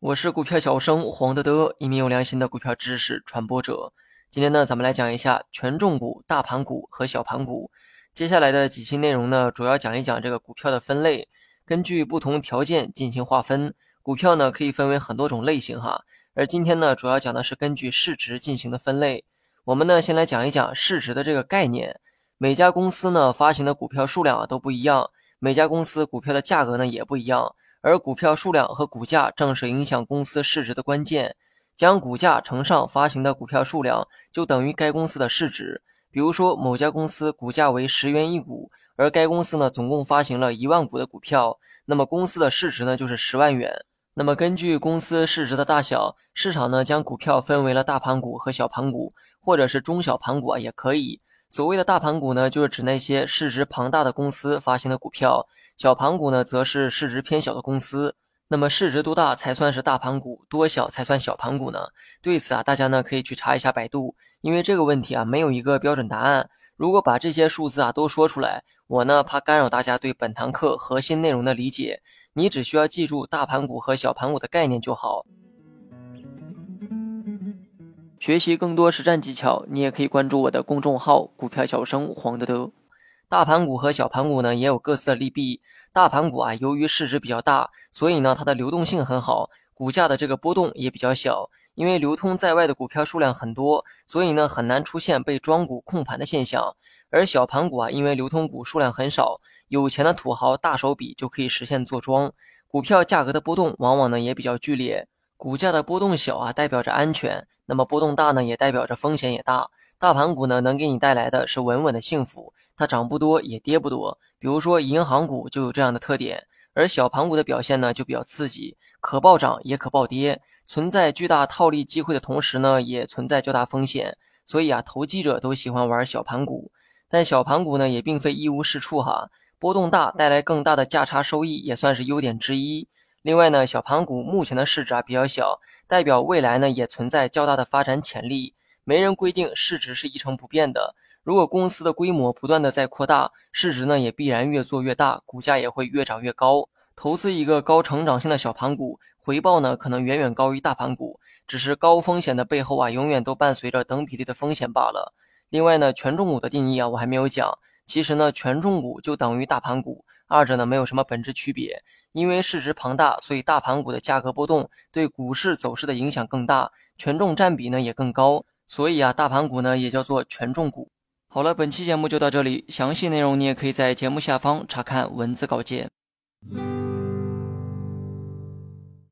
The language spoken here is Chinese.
我是股票小生黄德德，一名有良心的股票知识传播者。今天呢，咱们来讲一下权重股、大盘股和小盘股。接下来的几期内容呢，主要讲一讲这个股票的分类，根据不同条件进行划分。股票呢，可以分为很多种类型哈。而今天呢，主要讲的是根据市值进行的分类。我们呢，先来讲一讲市值的这个概念。每家公司呢，发行的股票数量啊都不一样，每家公司股票的价格呢也不一样。而股票数量和股价正是影响公司市值的关键。将股价乘上发行的股票数量，就等于该公司的市值。比如说，某家公司股价为十元一股，而该公司呢总共发行了一万股的股票，那么公司的市值呢就是十万元。那么根据公司市值的大小，市场呢将股票分为了大盘股和小盘股，或者是中小盘股啊也可以。所谓的大盘股呢，就是指那些市值庞大的公司发行的股票；小盘股呢，则是市值偏小的公司。那么市值多大才算是大盘股，多小才算小盘股呢？对此啊，大家呢可以去查一下百度，因为这个问题啊没有一个标准答案。如果把这些数字啊都说出来，我呢怕干扰大家对本堂课核心内容的理解。你只需要记住大盘股和小盘股的概念就好。学习更多实战技巧，你也可以关注我的公众号“股票小生黄德德”。大盘股和小盘股呢也有各自的利弊。大盘股啊，由于市值比较大，所以呢它的流动性很好，股价的这个波动也比较小。因为流通在外的股票数量很多，所以呢很难出现被庄股控盘的现象。而小盘股啊，因为流通股数量很少，有钱的土豪大手笔就可以实现做庄，股票价格的波动往往呢也比较剧烈。股价的波动小啊，代表着安全；那么波动大呢，也代表着风险也大。大盘股呢，能给你带来的是稳稳的幸福，它涨不多也跌不多。比如说银行股就有这样的特点。而小盘股的表现呢，就比较刺激，可暴涨也可暴跌，存在巨大套利机会的同时呢，也存在较大风险。所以啊，投机者都喜欢玩小盘股。但小盘股呢，也并非一无是处哈，波动大带来更大的价差收益，也算是优点之一。另外呢，小盘股目前的市值啊比较小，代表未来呢也存在较大的发展潜力。没人规定市值是一成不变的，如果公司的规模不断的在扩大，市值呢也必然越做越大，股价也会越涨越高。投资一个高成长性的小盘股，回报呢可能远远高于大盘股，只是高风险的背后啊，永远都伴随着等比例的风险罢了。另外呢，权重股的定义啊，我还没有讲。其实呢，权重股就等于大盘股，二者呢没有什么本质区别。因为市值庞大，所以大盘股的价格波动对股市走势的影响更大，权重占比呢也更高。所以啊，大盘股呢也叫做权重股。好了，本期节目就到这里，详细内容你也可以在节目下方查看文字稿件。